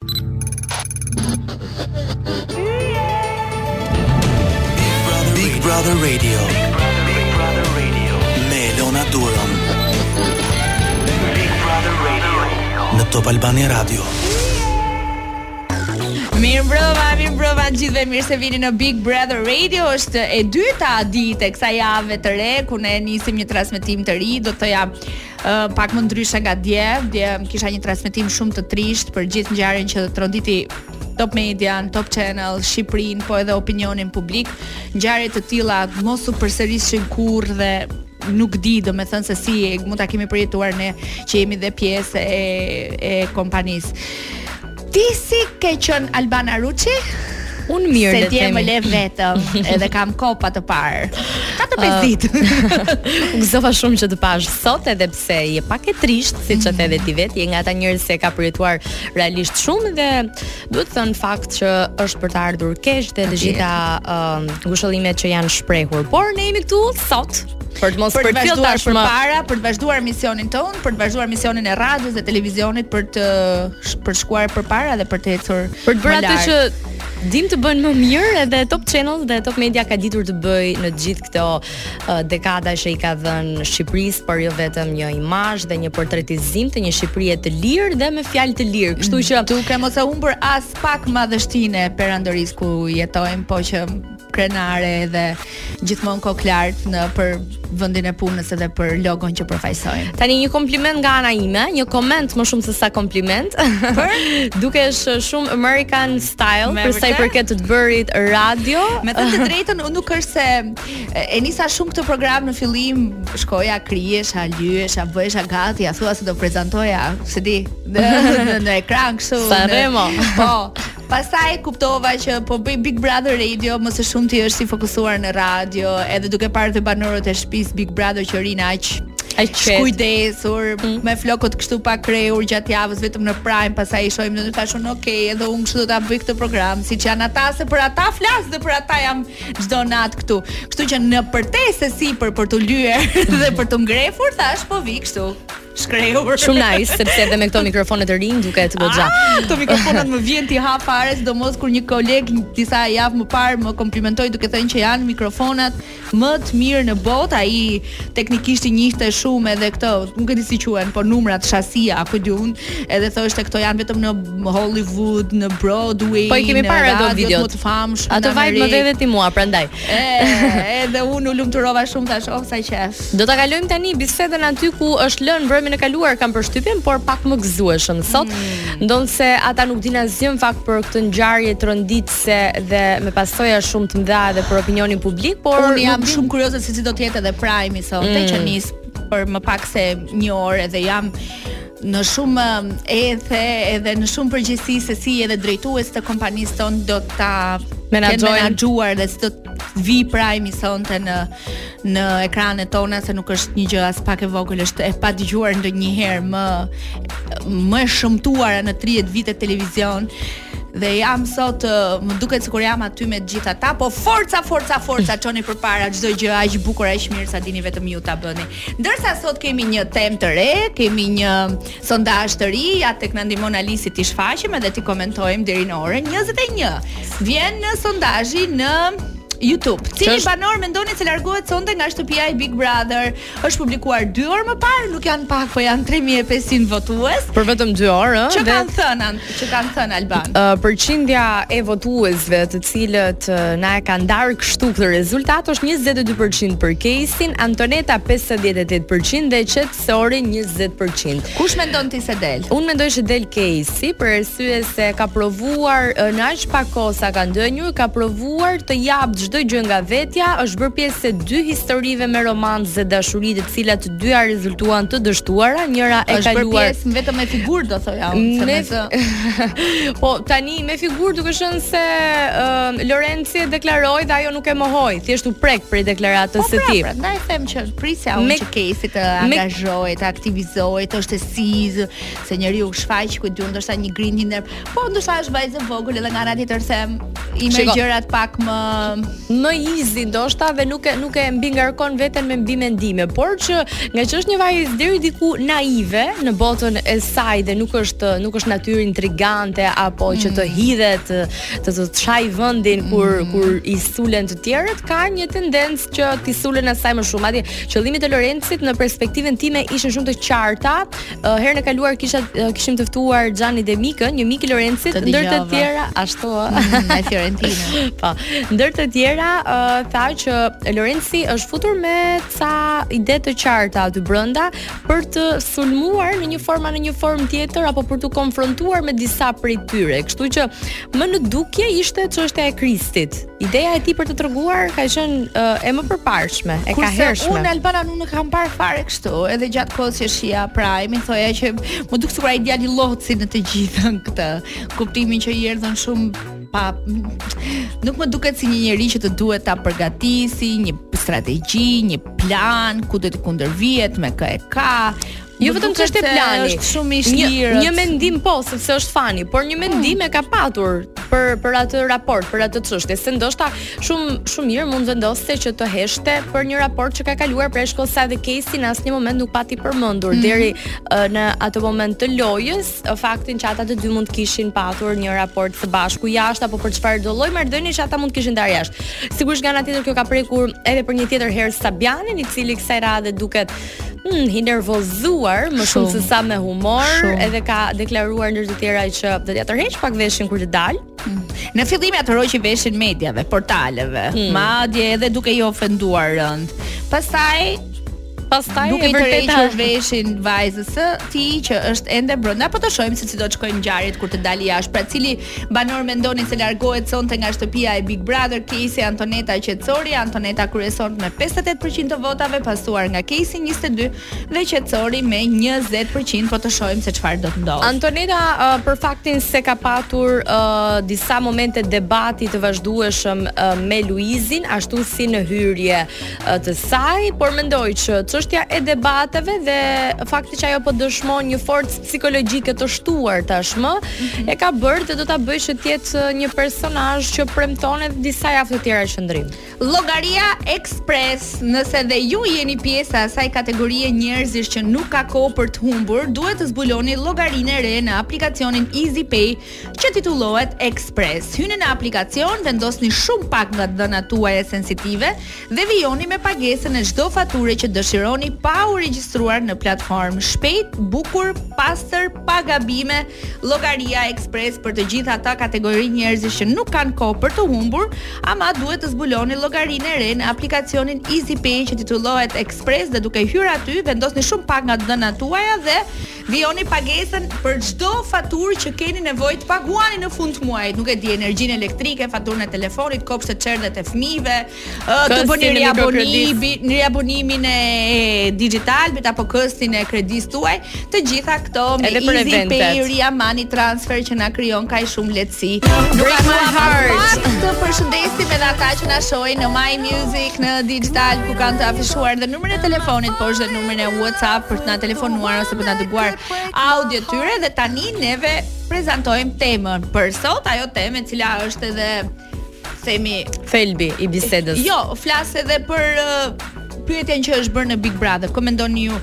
Big Brother Radio. Big Brother, Big Brother Radio. Me Elona Duran. Big Brother Radio. Në Top Albania Radio. Mirë mbrëma, mirë mbrëma të gjithëve mirë se vini në Big Brother Radio është e dyta ditë e kësaj jave të re ku ne nisim një transmitim të ri do të ja Uh, pak më ndryshe nga dje, dje kisha një transmitim shumë të trishtë për gjithë ngjarjen që tronditi Top Median, Top Channel, Shqipërinë, po edhe opinionin publik. Ngjarje të tilla mos u përsërishin kurrë dhe nuk di, domethënë se si mund ta kemi përjetuar ne që jemi dhe pjesë e, e kompanisë. Ti si ke qenë Albana Ruçi? Unë mirë le të themi. Se ti më le vetëm, edhe kam që pa të parë. Katër pesë ah. ditë. U gëzova shumë që të pashë sot edhe pse je pak e trishtë, siç e the edhe ti vetë, je nga ata njerëz që e ka përjetuar realisht shumë dhe duhet të thënë fakt që është për të ardhur keq dhe të gjitha um, ngushëllimet që janë shprehur. Por ne jemi këtu sot për të mos për të vazhduar përpara, për të vazhduar misionin tonë, për të vazhduar misionin e radios dhe televizionit për të për shkuar përpara dhe për të ecur. Për të bërë atë që di të bëjë më mirë edhe Top Channel dhe Top Media ka ditur të bëjë në gjithë këto uh, dekada që i ka dhënë Shqipërisë, por jo vetëm një imazh dhe një portretizim të një Shqipërie të lirë dhe me fjalë të lirë. Kështu që duke mos e humbur as pak madhështinë e perandorisë ku jetojmë, po që krenare dhe gjithmonë kokëlart në për vendin e punës edhe për logon që përfaqësojmë. Tani një kompliment nga ana ime, një koment më shumë se sa kompliment. Po dukesh shumë American style Me për sa i vërtet? përket të të bërit radio. Me thënë të drejtën, unë nuk është se e, e nisa shumë këtë program në fillim, shkoja, krihesha, lyhesha, bëhesha gati, a thua se do prezantoja, s'e di, në, në, në ekran kështu. Sa në- rremo. Po, Pastaj kuptova që po bëj Big Brother Radio, më së shumti është i fokusuar në radio, edhe duke parë dhe banorët e shtëpisë Big Brother që rrinë aq Ai qet. shkujdesur, mm. me flokët kështu pa krehur gjatë javës vetëm në prime, pastaj i shohim në thashë unë, ok, edhe unë kështu do ta bëj këtë program, siç janë ata se për ata flas dhe për ata jam çdo natë këtu. Kështu që në përtesë e sipër për t'u lyer dhe për t'u ngrefur, thashë po vij kështu. shkrehur. Shumë nice, sepse edhe me këto mikrofone të rinj duket goxha. Ah, këto mikrofonat më vjen t'i ha fare, sidomos kur një koleg disa javë më parë më komplimentoi duke thënë që janë mikrofonat më të mirë në botë. Ai teknikisht i njihte shumë edhe këto, nuk e di si quhen, po numrat shasie apo di unë, edhe thoshte këto janë vetëm në Hollywood, në Broadway. Po i kemi parë ato video të famshme. Ato vajt më veve ti mua, prandaj. Edhe unë u lumturova shumë thashë, oh sa qejf. Do ta kalojmë tani bisedën aty ku është lënë mbrëmjen e kaluar, kam përshtypjen, por pak më gëzueshëm sot. Mm. Ndonëse ata nuk dinë asgjë në fakt për këtë ngjarje tronditëse dhe me pasoja shumë të mëdha edhe për opinionin publik, por unë jam shumë kurioze se si do të jetë edhe prajmi sot, mm. që nis për më pak se një orë dhe jam në shumë edhe edhe në shumë përgjegjësi se si edhe drejtues të kompanisë tonë do ta menaxhojnë dhe si do të vijë prime sonte në në ekranet tona se nuk është një gjë aspak e vogël është e padëgjuar ndonjëherë më më e shëmtuara në 30 vite televizion dhe jam sot më duket sikur jam aty me të gjithë ata, po forca forca forca çoni përpara çdo gjë aq bukur aq mirë sa dini vetëm ju ta bëni. Ndërsa sot kemi një temë të re, kemi një sondazh të ri, ja tek na ndihmon Alisi t'i shfaqim edhe t'i komentojmë deri në orën 21. Vjen sondazhi në YouTube. Cili banor mendoni se largohet sonte nga shtëpia e Big Brother? Është publikuar 2 orë më parë, nuk janë pak, po janë 3500 votues. Për vetëm 2 orë, ëh. Çfarë kanë thënë Çfarë kanë thënë Alban? Uh, përqindja e votuesve të cilët uh, na e kanë ndarë kështu këtë rezultat është 22% për Kejsin, Antoneta 58% dhe Qetësori 20%. Kush mendon ti se del? Unë mendoj se del Kejsi për arsye se ka provuar uh, në aq pak kohë sa ka ndënjur, ka provuar të japë çdo gjë nga vetja, është bërë pjesë e dy historive me romancë dhe dashuri të cilat dyja rezultuan të dështuara, njëra e kaluar. Është bërë pjesë vetëm me figurë do thoja unë, se me të. po tani me figurë duke qenë se uh, Lorenci e deklaroi dhe ajo nuk e mohoi, thjesht u prek prej deklaratës po, së pra, tij. Po, prandaj them që prisja unë me... që Kejsi të angazhohej, të aktivizohej, të është e siz, se njeriu shfaq ku diun ndoshta një grindin Po ndoshta është vajzë e vogël edhe nga ana tjetër se i merr gjërat pak më më easy ndoshta dhe nuk e nuk e mbingarkon veten me mbimendime, por që ngaqë është një vajzë deri diku naive në botën e saj dhe nuk është nuk është natyrë intrigante apo mm. që të mm. hidhet të të, të çajë vendin mm. kur kur i sulen të tjerët ka një tendencë që t'i sulen asaj më shumë. Madje qëllimet e Lorencit në perspektivën time ishin shumë të qarta Uh, herën e kaluar kisha uh, kishim të ftuar Gianni De Mikën, një mik i Lorencit, të ndër të tjera ashtu mm, me Fiorentina. po, ndër të tjera uh, tha që Lorenci është futur me ca ide të qarta aty brenda për të sulmuar në një formë në një formë tjetër apo për t'u konfrontuar me disa prej tyre. Kështu që më në dukje ishte çështja e Kristit. Ideja e tij për të treguar ka qenë uh, e më përparshme, e kahershme. Kurse unë Albana nuk e kam parë fare kështu, edhe gjatë kohës që shija Prime, thoja që më duk sikur ai djali llokçi në të gjithën këtë kuptimin që jep dhe shumë pa nuk më duket si një njeri që të duhet ta përgatisi një strategji, një plan ku do të kundërvihet me kë e ka, Jo vetëm çështje plani. Është shumë i shtirë. Një, një mendim po, sepse është fani, por një mendim e ka patur për për atë raport, për atë çështje. Se ndoshta shumë shumë mirë mund vendoste që të heshte për një raport që ka kaluar prej shkollës sa dhe Kesi në asnjë moment nuk pati përmendur mm. deri uh, në atë moment të lojës, faktin që ata të dy mund të kishin patur një raport së bashku jashtë apo për çfarëdo lloj marrëdhënie që ata mund të kishin ndarë jashtë. Sigurisht nga ana tjetër kjo ka prekur edhe për një tjetër herë Sabianin, i cili kësaj radhe duket Hmm, i nervozuar, më shumë se sa me humor, edhe ka deklaruar ndër të tjera që do t'ja tërheq pak veshin kur të dal. Hmm. Në fillim ja tërhoqi veshin mediave, portaleve, hmm. madje edhe duke i ofenduar rënd. Pastaj duke tërhequr veshin vajzës së tij që është ende brenda, po të shohim se si do të shkojnë ngjarjet kur të dali jashtë. Pra cili Banor mendoni se largohet sonte nga shtëpia e Big Brother Kejsi Antoneta Qetsori, Antoneta kryeson me 58% të votave, pasuar nga Kejsi 22 dhe Qetsori me 20%, po të shohim se çfarë do të ndodhë. Antoneta uh, për faktin se ka patur uh, disa momente debati të vazhdueshëm uh, me Luizin, ashtu si në hyrje. të saj, por mendoj që çështja e debateve dhe fakti që ajo po dëshmon një forcë psikologjike të shtuar tashmë, mm -hmm. e ka bërë dhe do ta bëjë që të jetë një personazh që premton edhe disa javë të tjera qëndrim. Llogaria Express, nëse dhe ju jeni pjesë e asaj kategorie njerëzish që nuk ka kohë për të humbur, duhet të zbuloni llogarinë e re në aplikacionin EasyPay që titullohet Express. Hyni në aplikacion, vendosni shumë pak nga dhënat tuaja sensitive dhe vijoni me pagesën e çdo fature që dëshironi pa u regjistruar në platformë. Shpejt, bukur, pastër, pa gabime, llogaria Express për të gjithë ata kategori njerëzish që nuk kanë kohë për të humbur, ama duhet të zbuloni llogarinë e re në aplikacionin EasyPay që titullohet Express dhe duke hyrë aty vendosni shumë pak nga dhënat tuaja dhe Vijoni pagesën për çdo faturë që keni nevojë të paguani në fund të muajit, nuk e di, energjinë elektrike, faturën e telefonit, kopshtet, çerdhet e fëmijëve, ë, të Këstin bëni e riabonimi, mikrokredisë. bi- riabonimin e Digitalbit apo këstin e kredisë tuaj, të gjitha këto me Edhe për Easy eventet. Pay, Ria Money Transfer që na krijon kaq shumë lehtësi. Nuk Break ka my thua heart. pak të përshëndesim edhe ata që na shohin në My Music, në Digitalb ku kanë të afishuar dhe numrin e telefonit, po është dhe numrin e WhatsApp për të na telefonuar ose për të na dërguar audiot tyre dhe tani ne prezantojmë temën për sot, ajo temë e cila është edhe themi thelbi i bisedës. Po flas edhe për uh, pyetjen që është bërë në Big Brother. Kush mendoni ju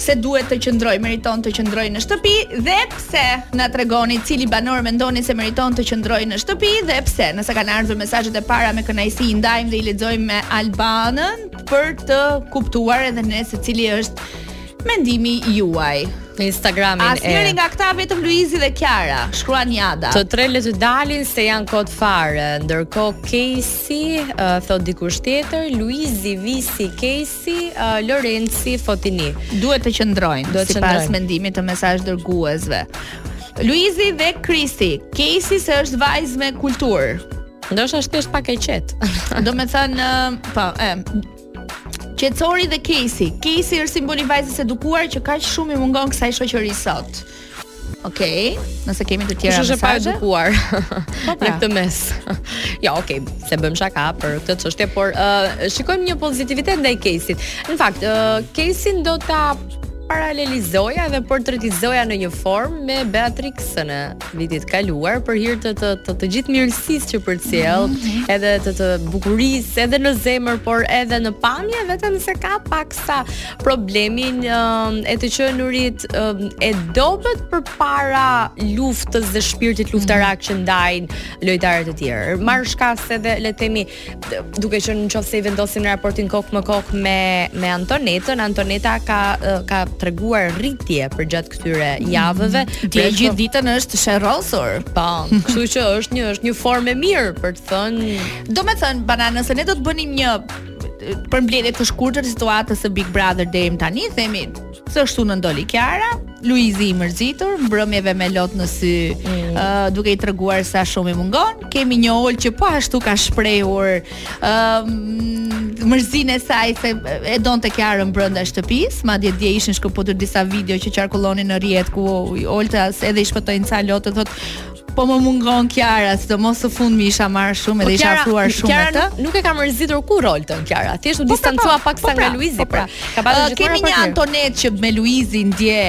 se duhet të qëndrojë, meriton të qëndrojë në shtëpi dhe pse na tregoni cili banor mendoni se meriton të qëndrojë në shtëpi dhe pse. Nëse kanë ardhur mesazhet e para me kënaqësi i ndajmë dhe i lexojmë me Albanën, për të kuptuar edhe ne se cili është mendimi juaj në Instagramin e. Asnjëri nga këta vetëm Luizi dhe Kiara, shkruan Jada. Të tre le të dalin se janë kot fare. Ndërkohë Kejsi uh, thot dikush tjetër, Luizi, Visi, Kejsi, uh, Lorenci, Fotini. Duhet të qëndrojnë, duhet të qëndrojnë sipas mendimit të mesazhdërguesve. Luizi dhe Kristi, Kejsi se është vajzë me kulturë. Ndoshta është thjesht pak e qetë. Domethënë, po, e, Qetësori dhe Kejsi. Kejsi është simboli i vajzës së edukuar që kaq shumë i mungon kësaj shoqërie sot. Okej, okay. nëse kemi të tjera mesazhe. Është e paedukuar. Po pra. në këtë mes. jo, okay, se bëjmë shaka për këtë çështje, por uh, shikojmë një pozitivitet ndaj Kejsit. Në fakt, uh, Kejsin do ta paralelizoja dhe portretizoja në një formë me Beatriksën e vitit të kaluar për hir të të të, të gjithë mirësisë që përcjell, mm -hmm. edhe të të bukurisë, edhe në zemër, por edhe në pamje, vetëm se ka paksa problemin um, e të qenurit um, e dobët përpara luftës dhe shpirtit luftarak mm -hmm. që ndajnë lojtarët e tjerë. Marr shkas edhe le të themi duke qenë në qoftë se i vendosim në raportin kokë më kokë me me Antonetën, Antoneta ka ka treguar rritje përgjatë këtyre mhm. javëve. Dhe mm, gjithë ditën është sherrosur. Po, kështu që është një është një formë e mirë për të thënë. Domethënë, Bana, nëse ne do të bënim një përmbledhje të shkurtër të situatës së Big Brother deri tani, themi Kështu na doli Kiara, Luizi i mërzitur, mbrëmjeve me lot në sy, mm. uh, duke i treguar sa shumë i mungon. Kemi një Oltë që po ashtu ka shprehur ë uh, mërzinë e saj se e donte Kiarën brenda shtëpisë, madje dje ishin shkëputur disa video që qarkullonin në rrjet ku Olta edhe i shpëtojnë ca lot, thotë Po më mungon Kiara, sidomos së fundmi isha marrë shumë edhe po isha afruar shumë me të. Nuk e ka mërzitur kurrë Oltën Kiara. Thjesht u po, pra, distancua po, paksa nga pra, Luizi. Pra. Ka pasur uh, gjithmonë Kemi një Antonetë që me Luizin dje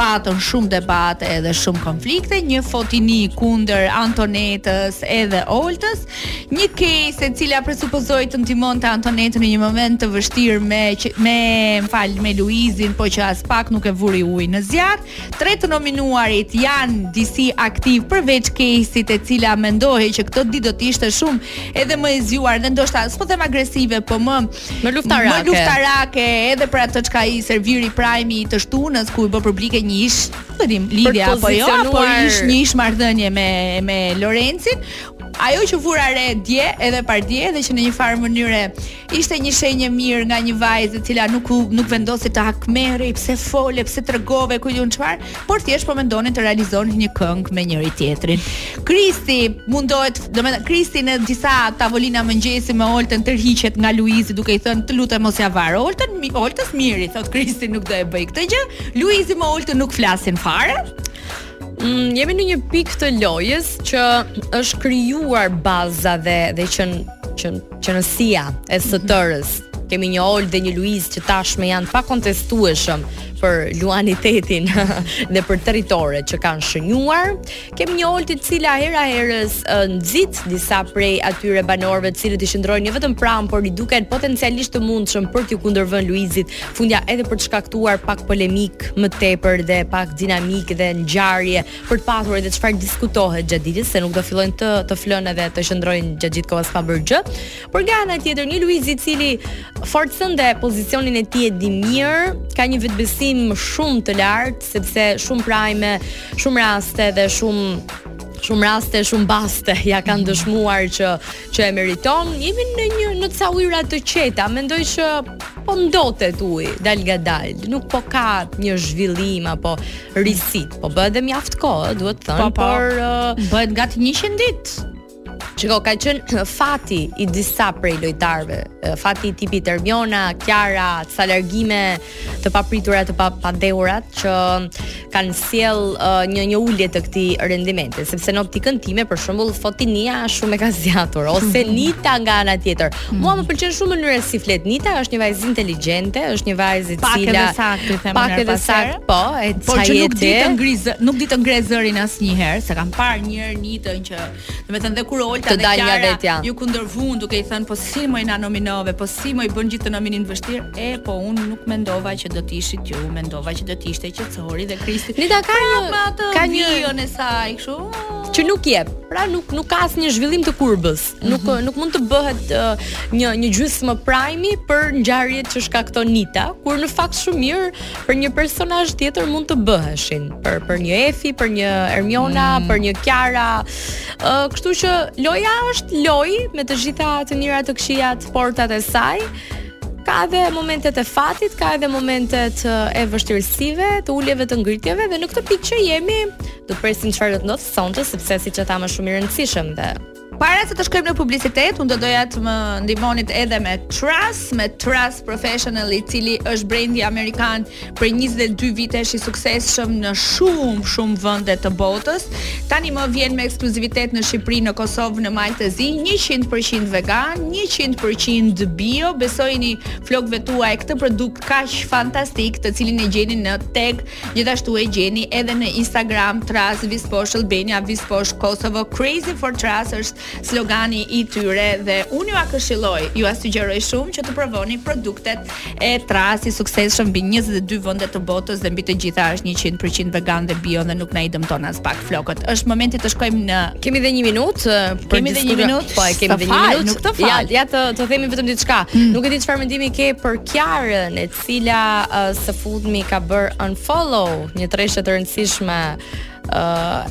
patën shumë debate edhe shumë konflikte, një Fotini kundër Antonetës edhe Oltës, një Kejsi e cila presupozoi të ndihmonte Antonetën në një moment të vështirë me, me më fal me Luizin, po që aspak nuk e vuri ujin në zjarr, Tre të nominuarit janë disi aktiv përveç Kejsit e cila mendohej që këto ditë do të ishte shumë edhe më e zgjuar dhe ndoshta s'po them agresive, po më më luftarake. Më luftarake edhe për atë çka i serviri Prajmi të shtunës ku i bëri publike një ish, s'di, lidhje apo jo, apo ish një ish marrëdhënie me me Lorencin. Ajo që vura re dje edhe pardje dhe që në një farë mënyre Ishte një shenjë e mirë nga një vajzë e cila nuk nuk vendosi të hakmerrej, pse fole, pse tregove ku di unë çfarë, por thjesht po mendonin të realizonin një këngë me njëri-tjetrin. Kristi mundohet, domethënë Kristi në disa tavolina mëngjesi me Oltën tërhiqet nga Luizi duke i thënë të lutem mos ia var Oltën, mirë, Oltës mirë, thotë Kristi nuk do e bëj këtë gjë. Luizi me Oltën nuk flasin fare. Mm, jemi në një pikë të lojës që është krijuar baza dhe dhe që që qenësia e së tërës. Kemi një Oltë dhe një Luiz që tashmë janë pakontestueshëm për luajalitetin dhe për territoret që kanë shënjuar. Kemi një Oltë e cila herë-herë nxit disa prej atyre banorëve të cilët i qëndrojnë jo vetëm pranë, por i duken potencialisht të mundshëm për t'iu kundërvënë Luizit fundja edhe për të shkaktuar pak polemikë më tepër dhe pak dinamikë dhe ngjarje për të patur edhe çfarë diskutohet gjatë ditës, se nuk do fillojnë të të flënë edhe të qëndrojnë gjatë gjithë kohës pa bërë gjë. Por nga ana tjetër, një Luiz i cili forcën dhe pozicionin e tij e di mirë, ka një vetëbesim shumë të lartë sepse shumë prajme, shumë raste dhe shumë shumë raste, shumë baste ia kanë dëshmuar që që e meriton, jemi në një në ca ujëra të qeta, mendoj që po ndotet uji, dalëngadalë, nuk po ka një zhvillim apo risi, po bëhet dhe mjaft kohë, duhet thënë, po, po, por uh, bëhet gati 100 ditë. Shiko ka qenë fati i disa prej lojtarëve, fati i tipit Ermiona, Kiara, ca largime të papritura, të pa, pandehura që kanë sjellë uh, një një ulje të këtij rendimenti, sepse në optikën time për shembull Fotinia shumë e ka zgjatur ose mhm. Nita nga ana tjetër. Mhm. Mua më pëlqen shumë mënyra si flet Nita, është një vajzë inteligjente, është një vajzë e cila pak edhe saktë, them pak edhe saktë, po, e çajë. Por që nuk di të ngrizë, nuk di të ngre zërin asnjëherë, s'e kam parë një herë Nitën që Domethënë dhe kur Olta dhe Kjara iu kundërvunë duke i thënë po si më na nominove, po si më i bën gjithë nominim vështirë, e po unë nuk mendova që do të ishit ju, mendova që do të ishte Qetsori dhe Kristi. Nita ka një ka një vijim e saj kështu. Që nuk jep. Pra nuk nuk ka asnjë zhvillim të kurbës. Nuk mm -hmm. nuk mund të bëhet uh, një një gjysmë prajmi për ngjarjet që shkakton Nita, kur në fakt shumë mirë për një personazh tjetër mund të bëheshin, për për një Efi, për një Ermionë, mm. për një Kiara. Ë, uh, kështu që loja është lojë me të gjitha të mirat të këqijat portat e saj. Ka edhe momentet e fatit, ka edhe momentet e vështirësive, të uljeve të ngritjeve dhe në këtë pikë që jemi, do të presim çfarë do të ndodhë sonte, sepse siç e thamë shumë i rëndësishëm dhe Para se të shkojmë në publicitet, unë do doja të më ndihmonit edhe me Trust, me Trust Professional, i cili është brendi amerikan prej 22 vitesh i suksesshëm në shumë shumë vende të botës. Tanimë vjen me ekskluzivitet në Shqipëri, në Kosovë, në Mal të Zi, 100% vegan, 100% bio. Besojini flokëve tuaj këtë produkt kaq fantastik, të cilin e gjeni në TEG Gjithashtu e gjeni edhe në Instagram Trust vizë poshtë Albania vizë poshtë Kosovo Crazy for Trust është slogani i tyre dhe unë jua këshilloj, jua sugjeroj shumë që të provoni produktet e Trust i suksesshëm mbi 22 vende të botës dhe mbi të gjitha është 100% vegan dhe bio dhe nuk na i dëmton aspak flokët. Është momenti të shkojmë në Kemi dhe një minutë për Kemi dhe një minutë. Po, kemi dhe një minutë. Nuk të fal. Ja, ja të të themi vetëm diçka. Mm. Nuk e di çfarë mendimi ke për Kiarën e cila uh, së fundmi ka bërë unfollow një treshe të rëndësishme uh,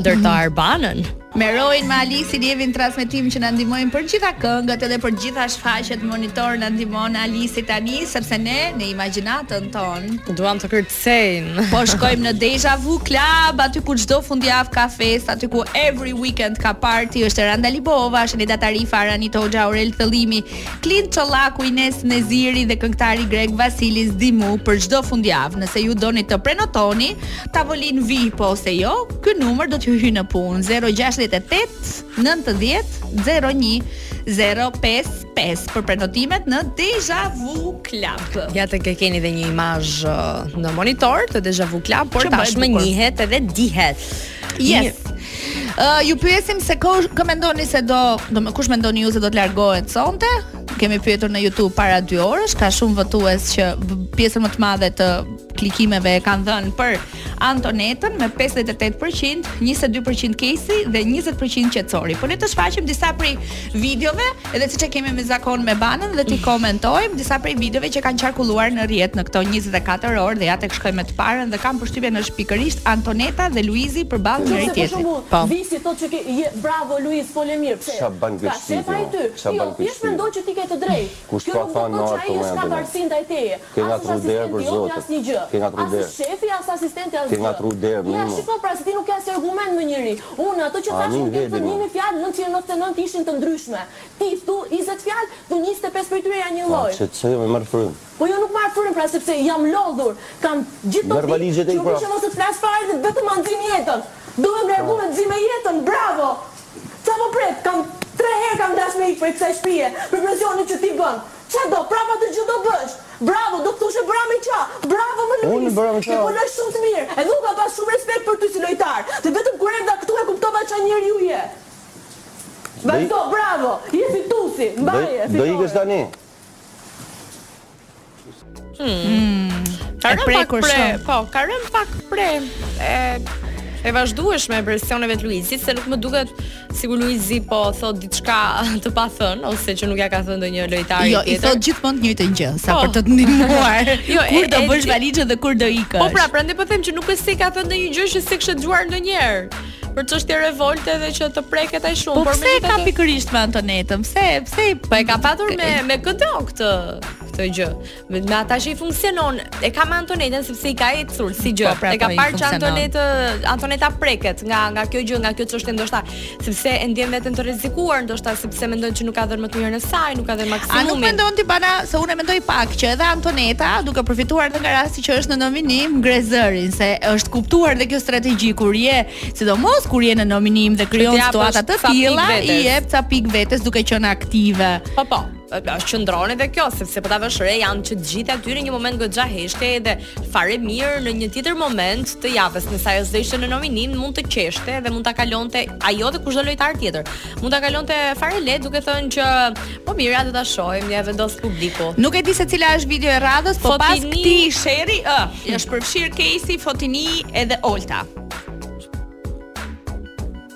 ndër ta Arbanën. Me Rojnë, me Alisin, djemtë në transmetim që na ndihmojnë për gjitha këngët edhe për gjitha shfaqjet monitor na ndihmon Alisi tani, sepse ne në imagjinatën tonë. Duam të kërcejmë. Po shkojmë në Deja Vu Club, aty ku çdo fundjavë ka festë, aty ku every weekend ka party, është Randa Libova, është Nida Tarifa, Rani Toxha, Orel Thellimi, Klint Çollaku, Ines Neziri dhe këngëtari grek Vasilis Dimu për çdo fundjavë. Nëse ju doni të prenotoni tavolinë VIP po ose jo, ky numër do t'ju hyjë në punë 068 90 01 055 për prenotimet në Deja Vu Club. Ja tek e keni dhe një imazh uh, në monitor të Deja Vu Club, por tashmë njihet edhe dihet. Yes. Uh, ju pyesim se ko, kë mendoni se do, do me kush mendoni ju se do të largohet sonte? Kemi pyetur në YouTube para 2 orësh, ka shumë votues që pjesën më të madhe të klikimeve e kanë dhënë për Antonetën me 58%, 22% Kesi dhe 20% Qetësori. Po le të shfaqim disa prej videove Edhe siç e kemi me zakon me Banën dhe t'i komentojmë disa prej videove që kanë qarkulluar në rrjet në këto 24 orë dhe ja tek shkojmë me të parën dhe kam përshtypjen është pikërisht Antoneta dhe Luizi përballë njëri tjetrit. Po. Luizi thotë që ke je bravo Luiz fole mirë. Pse? Ç'a bën ky shpirti? Ç'a bën ky shpirti? Ti mendoj që ti ke të drejtë. Kush ka thënë në art të mëdhenj? Kjo nuk do të thotë që ai është ka varësinë ndaj teje. Ke ngatërru derë për zotin. Ke ngatërru derë. As shefi as asistenti as gjë. Ke ngatërru derë me mu. Shiko pra se ti nuk ke asnjë argument me njeri. Unë ato që thashë nuk kem thënë një mijë fjalë, nëntëqind e nëntëdhjetë e nëntë ishin të ndryshme. Ti thu njëzet fjalë, thu njëzet e pesë prej tyre janë njëlloj. Po qetësohu merr frymë. Po jo nuk marr frymë pra sepse jam lodhur. Kam gjithë këto ditë që nuk kisha mos të të flas fare dhe vetëm ma nxin jetën. Do me largu me nxi me jetën. Bravo. Ça po pret? Kam tre herë kam dashtë me ik prej kësaj shpie për presionin që ti bën. Ça do, prap atë gjë do bësh. Bravo, do thoshe bëra me qa. Bravo more Luiz, bëra me qa. ke bo lojë shumë të mirë. Edhe unë kam pas shumë respekt për ty si lojtar. Dhe vetëm kur erdha këtu e kuptova ça njeriu je. Do ik- Vazhdo, bravo. Je fitusi. Do Mbaje, do ikësh fitore. tani? Hmm. Ka rënë pak pre, po, ka rënë pak pre. E e vazhdueshme e presioneve të Luizit, se nuk më duket sikur Luizi po thot diçka të pathënë ose që nuk ia ka thënë ndonjë lojtar jo, tjetër. Jo, i thot gjithmonë të njëjtën gjë, sa po. për të ndihmuar. jo, kur do bësh valixhe dhe kur do ikësh. Po pra, prandaj po them që nuk është se ka thënë ndonjë gjë që s'e kishte dëgjuar ndonjëherë për çështje revolte dhe që të preket ai shumë. Po pse e ka pikërisht me Antonetën? Pse? Pse? Po e ka patur me me këdo këtë këtë gjë. Me, me ata që i funksionon, e ka me Antonetën sepse i ka ecur si gjë. Po, pra, e ka po, parë që Antoneta Antoneta preket nga nga kjo gjë, nga kjo çështje ndoshta sepse e ndjen veten të rrezikuar, ndoshta sepse mendon që nuk ka dhënë më të mirën e saj, nuk ka dhënë maksimumin. A nuk mendon ti Bana se unë mendoj pak që edhe Antoneta duke përfituar edhe nga rasti që është në nominim ngre zërin se është kuptuar dhe kjo strategji kur je, sidomos kur je në nominim dhe krijon situata të tilla, i jep ca pikë vetes duke qenë aktive. Po po. është qëndron edhe kjo, sepse po ta vësh re janë që të gjithë aty në një moment goxha heshte edhe fare mirë në një tjetër moment të javës, nëse ajo s'do ishte në nominim, mund të qeshte dhe mund ta kalonte ajo dhe kushdo lojtar tjetër. Mund ta kalonte fare lehtë duke thënë që po mirë ja do ta shohim, ja e vendos publiku. Nuk e di se cila është videoja e radhës, po pas këtij sherri, ë, është përfshirë Kejsi, Fotini edhe Olta.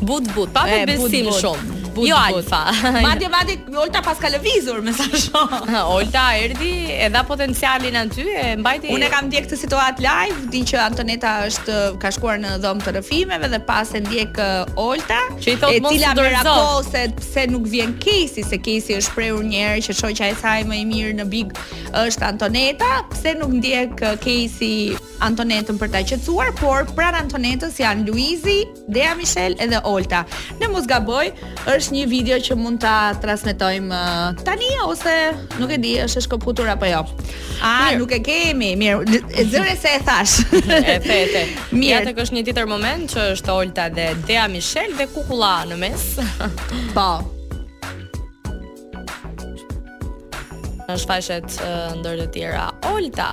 But but. Pa eh, besim shumë. But, jo alfa. Madje madje Olta pas ka lëvizur me sa shoh. Olta erdhi e dha potencialin aty e mbajti. Unë kam ndjekë këtë situatë live, di që Antoneta është ka shkuar në dhomë të rrëfimeve dhe pas e ndjek uh, Olta, që i thot, e cila më rapo se pse nuk vjen Kesi, se Kesi është shprehur një herë që shoqja e saj më e mirë në Big është Antoneta, pse nuk ndjek Kesi uh, Antonetën për ta qetësuar, por pranë Antonetës janë Luizi, Dea Michel edhe Olta. Në mos gaboj, është një video që mund ta transmetojmë uh, tani ose nuk e di, është e shkëputur apo jo. A Mirë. nuk e kemi? Mirë, e zëmë se e thashë. e the, e the. Mirë. Ja tek është një tjetër moment që është Olta dhe Dea Michel dhe kukulla në mes. po. Në shfaqet uh, ndër të tjera Olta.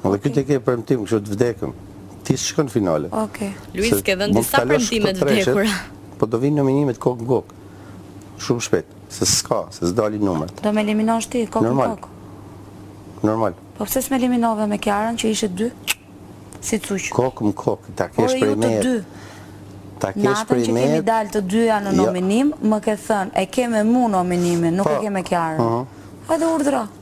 Edhe këtë e ke premtim kështu të vdekur. Ti s'shkon në finale. Okej. Luiz ke dhënë disa premtime të vdekura. Po do vijnë nominimet kokë në kokë. Shumë shpejt, se s'ka, se s'dalin numrat. Do më eliminosh ti kokë në kokë. Normal. Po pse s'më eliminove me Kiarën që ishe dy? Si cuq. Kokë në kokë, ta kesh prej me. Po ju të dy. Ta kesh prej me. Natën që kemi dalë të dyja në jo. nominim, më ke thënë, e ke me mu nominimin, nuk e po. ke me Kiarën. Po edhe urdhëro.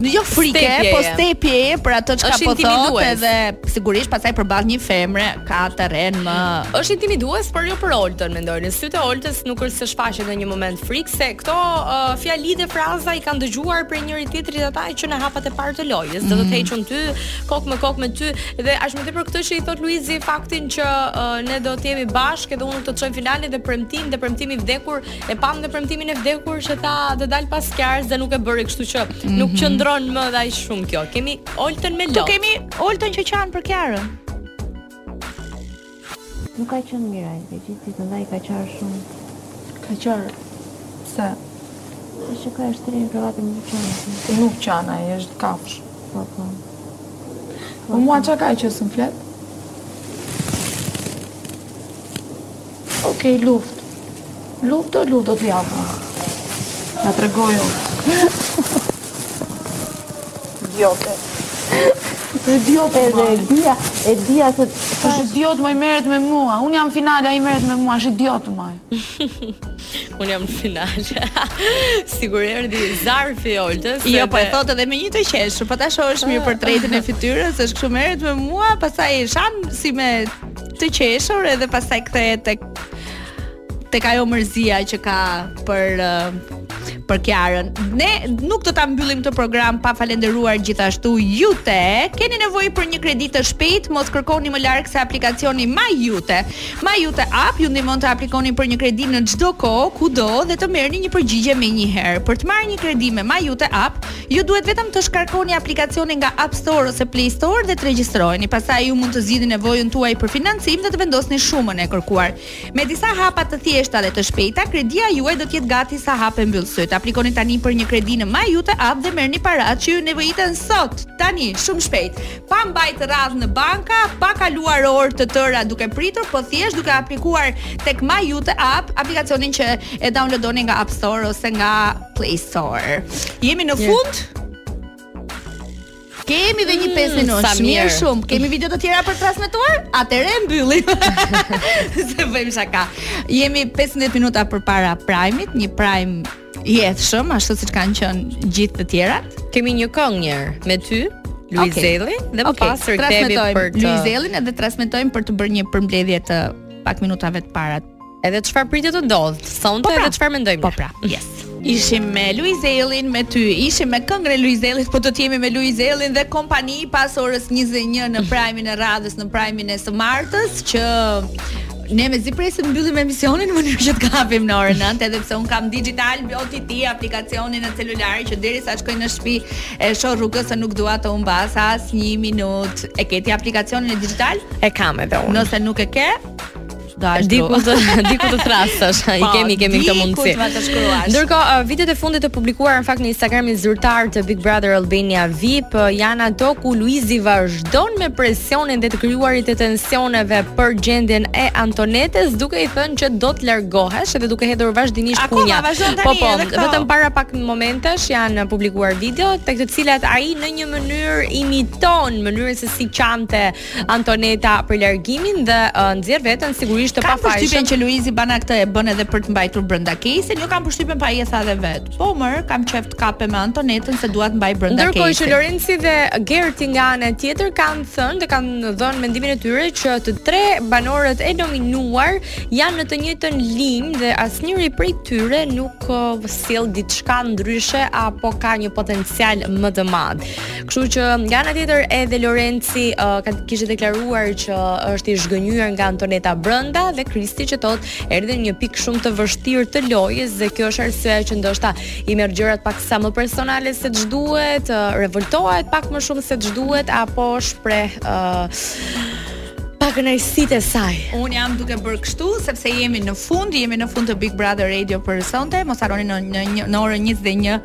jo frike, po stepjeje për atë çka po thotë edhe sigurisht pastaj përballë një femre ka terren më është intimidues, por jo për Oltën, mendoj. Në sytë e Oltës nuk është se shfaqet në një moment frikë se këto uh, fjali dhe fraza i kanë dëgjuar prej njëri tjetrit ata që në hapat e parë të lojës, do të mhm. heq unë ty kokë më kokë me ty dhe aq më tepër këtë që i thotë Luizi faktin që uh, ne do të jemi bashkë dhe unë të çoj në finale dhe premtim dhe premtim i vdekur E pamë në premtimin e vdekur që tha do dal pas Kiarës dhe nuk e bëri, kështu që mm -hmm. nuk mhm. qëndron më dhe aq shumë kjo. Kemi Oltën me lot. Këtu kemi Oltën që qan për Kiarën. Nuk ka qenë mirë ai, e gjithë ditën ai ka qarë shumë. Ka qarë sa Sa që ka është trin për vetëm nuk qan. Nuk qan ai, është kafshë. Po po. Po mua çka ka që s'm flet? Ok, luftë. Luftë do luftë do të japë. Na tregoj unë. Idiote. Të idiot edhe e dija, e dija se të të është idiot më i merret me mua, unë jam finale, ai merret me mua, është idiot të maj. Unë jam në finale. Sikur erdhi zarfi i Oltës. Jo, po e thotë edhe me një të qeshur, po ta shohësh mirë portretin e fytyrës, është kështu merret me mua, pastaj shan si me të qeshur edhe pastaj kthehet tek tek ajo mërzia që ka për uh, për Kiarën. Ne nuk do ta mbyllim këtë program pa falënderuar gjithashtu Iute. Keni nevojë për një kredi të shpejtë, mos kërkoni më larg se aplikacioni My Iute. My Iute app ju ndihmon të aplikoni për një kredi në çdo kohë, kudo dhe të merrni një përgjigje menjëherë. Për të marrë një kredi me My Iute app, Ju duhet vetëm të shkarkoni aplikacionin nga App Store ose Play Store dhe të regjistroheni. Pastaj ju mund të zgjidhni nevojën tuaj për financim dhe të vendosni shumën e kërkuar. Me disa hapa të thjeshta dhe të shpejta, kredia juaj do të jetë gati sa hap e mbyll sytë. Aplikoni tani për një kredi në MyIute App dhe merrni paratë që ju nevojiten sot, tani, shumë shpejt. Pa mbajt radhë në banka, pa kaluar orë të tëra duke pritur, po thjesht duke aplikuar tek MyIute App, aplikacionin që e downloadoni nga App Store ose nga Play Store. Jemi në fund. Kemi dhe një 5 mm, minutë. Sa mirë shumë. Kemi video të tjera për transmetuar? Atëherë e mbyllim. S'e bëjmë shaka. Jemi 15 minuta përpara Prime-it, një Prime i ethshëm, ashtu siç kanë qenë gjithë të tjerat. Kemi një këngë një me ty. Luiz okay. Ejlli dhe më okay. pas rikthehemi për të... Luiz Ejllin edhe transmetojmë për të bërë një përmbledhje të pak minutave të para Edhe çfarë pritet të ndodh, sonte po pra, edhe çfarë mendojmë. Po pra. Yes. Ishim me Luiz Ejllin me ty, ishim me këngën e Luiz Ejllit, po do të jemi me Luiz Ejllin dhe kompani pas orës 21 në prajmin e radhës, në prajmin e së martës që Ne mezi presim ta mbyllim emisionin në mënyrë që ta kapim në orën 9, edhe pse un kam Digitalb OTT aplikacionin në celular që derisa shkoj në shtëpi e shoh rrugës se nuk dua të humbas as 1 minutë. E ke ti aplikacionin e Digitalb? E kam edhe un. Nëse nuk e ke, Diku të diku ta thërrasësh. I po, kemi kemi këtë mundësi. Ndërkohë, uh, videot e fundit të publikuara në fakt në Instagramin zyrtar të Big Brother Albania VIP uh, janë ato ku Luizi vazhdon me presionin dhe të krijuarit e tensioneve për gjendjen e Antonetes, duke i thënë që do të largohesh dhe duke hedhur vazhdimisht kunja. Po po, vetëm para pak momentesh janë publikuar video tek të cilat ai në një mënyrë imiton mënyrën se si qante Antoneta për largimin dhe uh, nxjerr veten sigurisht të pafajshëm. Kam përshtypjen që Luizi mbase këtë e bën edhe për të mbajtur brenda kejsin, jo kam përshtypjen po ai e tha dhe vet. Po mër, kam qef të kapem me Antonetën se dua të mbaj brenda kejsin. Ndërkohë që Lorenci dhe Gerti nga ana tjetër kanë thënë dhe kanë dhënë mendimin e tyre që të tre banorët e nominuar janë në të njëjtën linjë dhe asnjëri prej tyre nuk uh, sjell diçka ndryshe apo ka një potencial më të madh. Kështu që nga ana tjetër edhe Lorenci uh, kishte deklaruar që është i zhgënjyer nga Antoneta brenda dhe Kristi që thot erdhi një pikë shumë të vështirë të lojës dhe kjo është arsyeja që ndoshta i merr gjërat pak sa më personale se ç'duhet, uh, revoltohet pak më shumë se ç'duhet apo shpreh uh, pakënaqësitë e saj. Unë jam duke bërë kështu, sepse jemi në fund, jemi në fund të Big Brother Radio për sonte, mos harroni në, në, në, në orën 21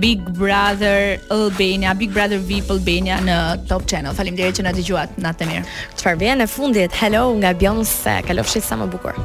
Big Brother Albania, Big Brother VIP Albania në Top Channel. Faleminderit që na dëgjuat. Natën e mirë. Çfarë vjen e fundit? Halo nga Beyoncé. Kalofshi sa më bukur.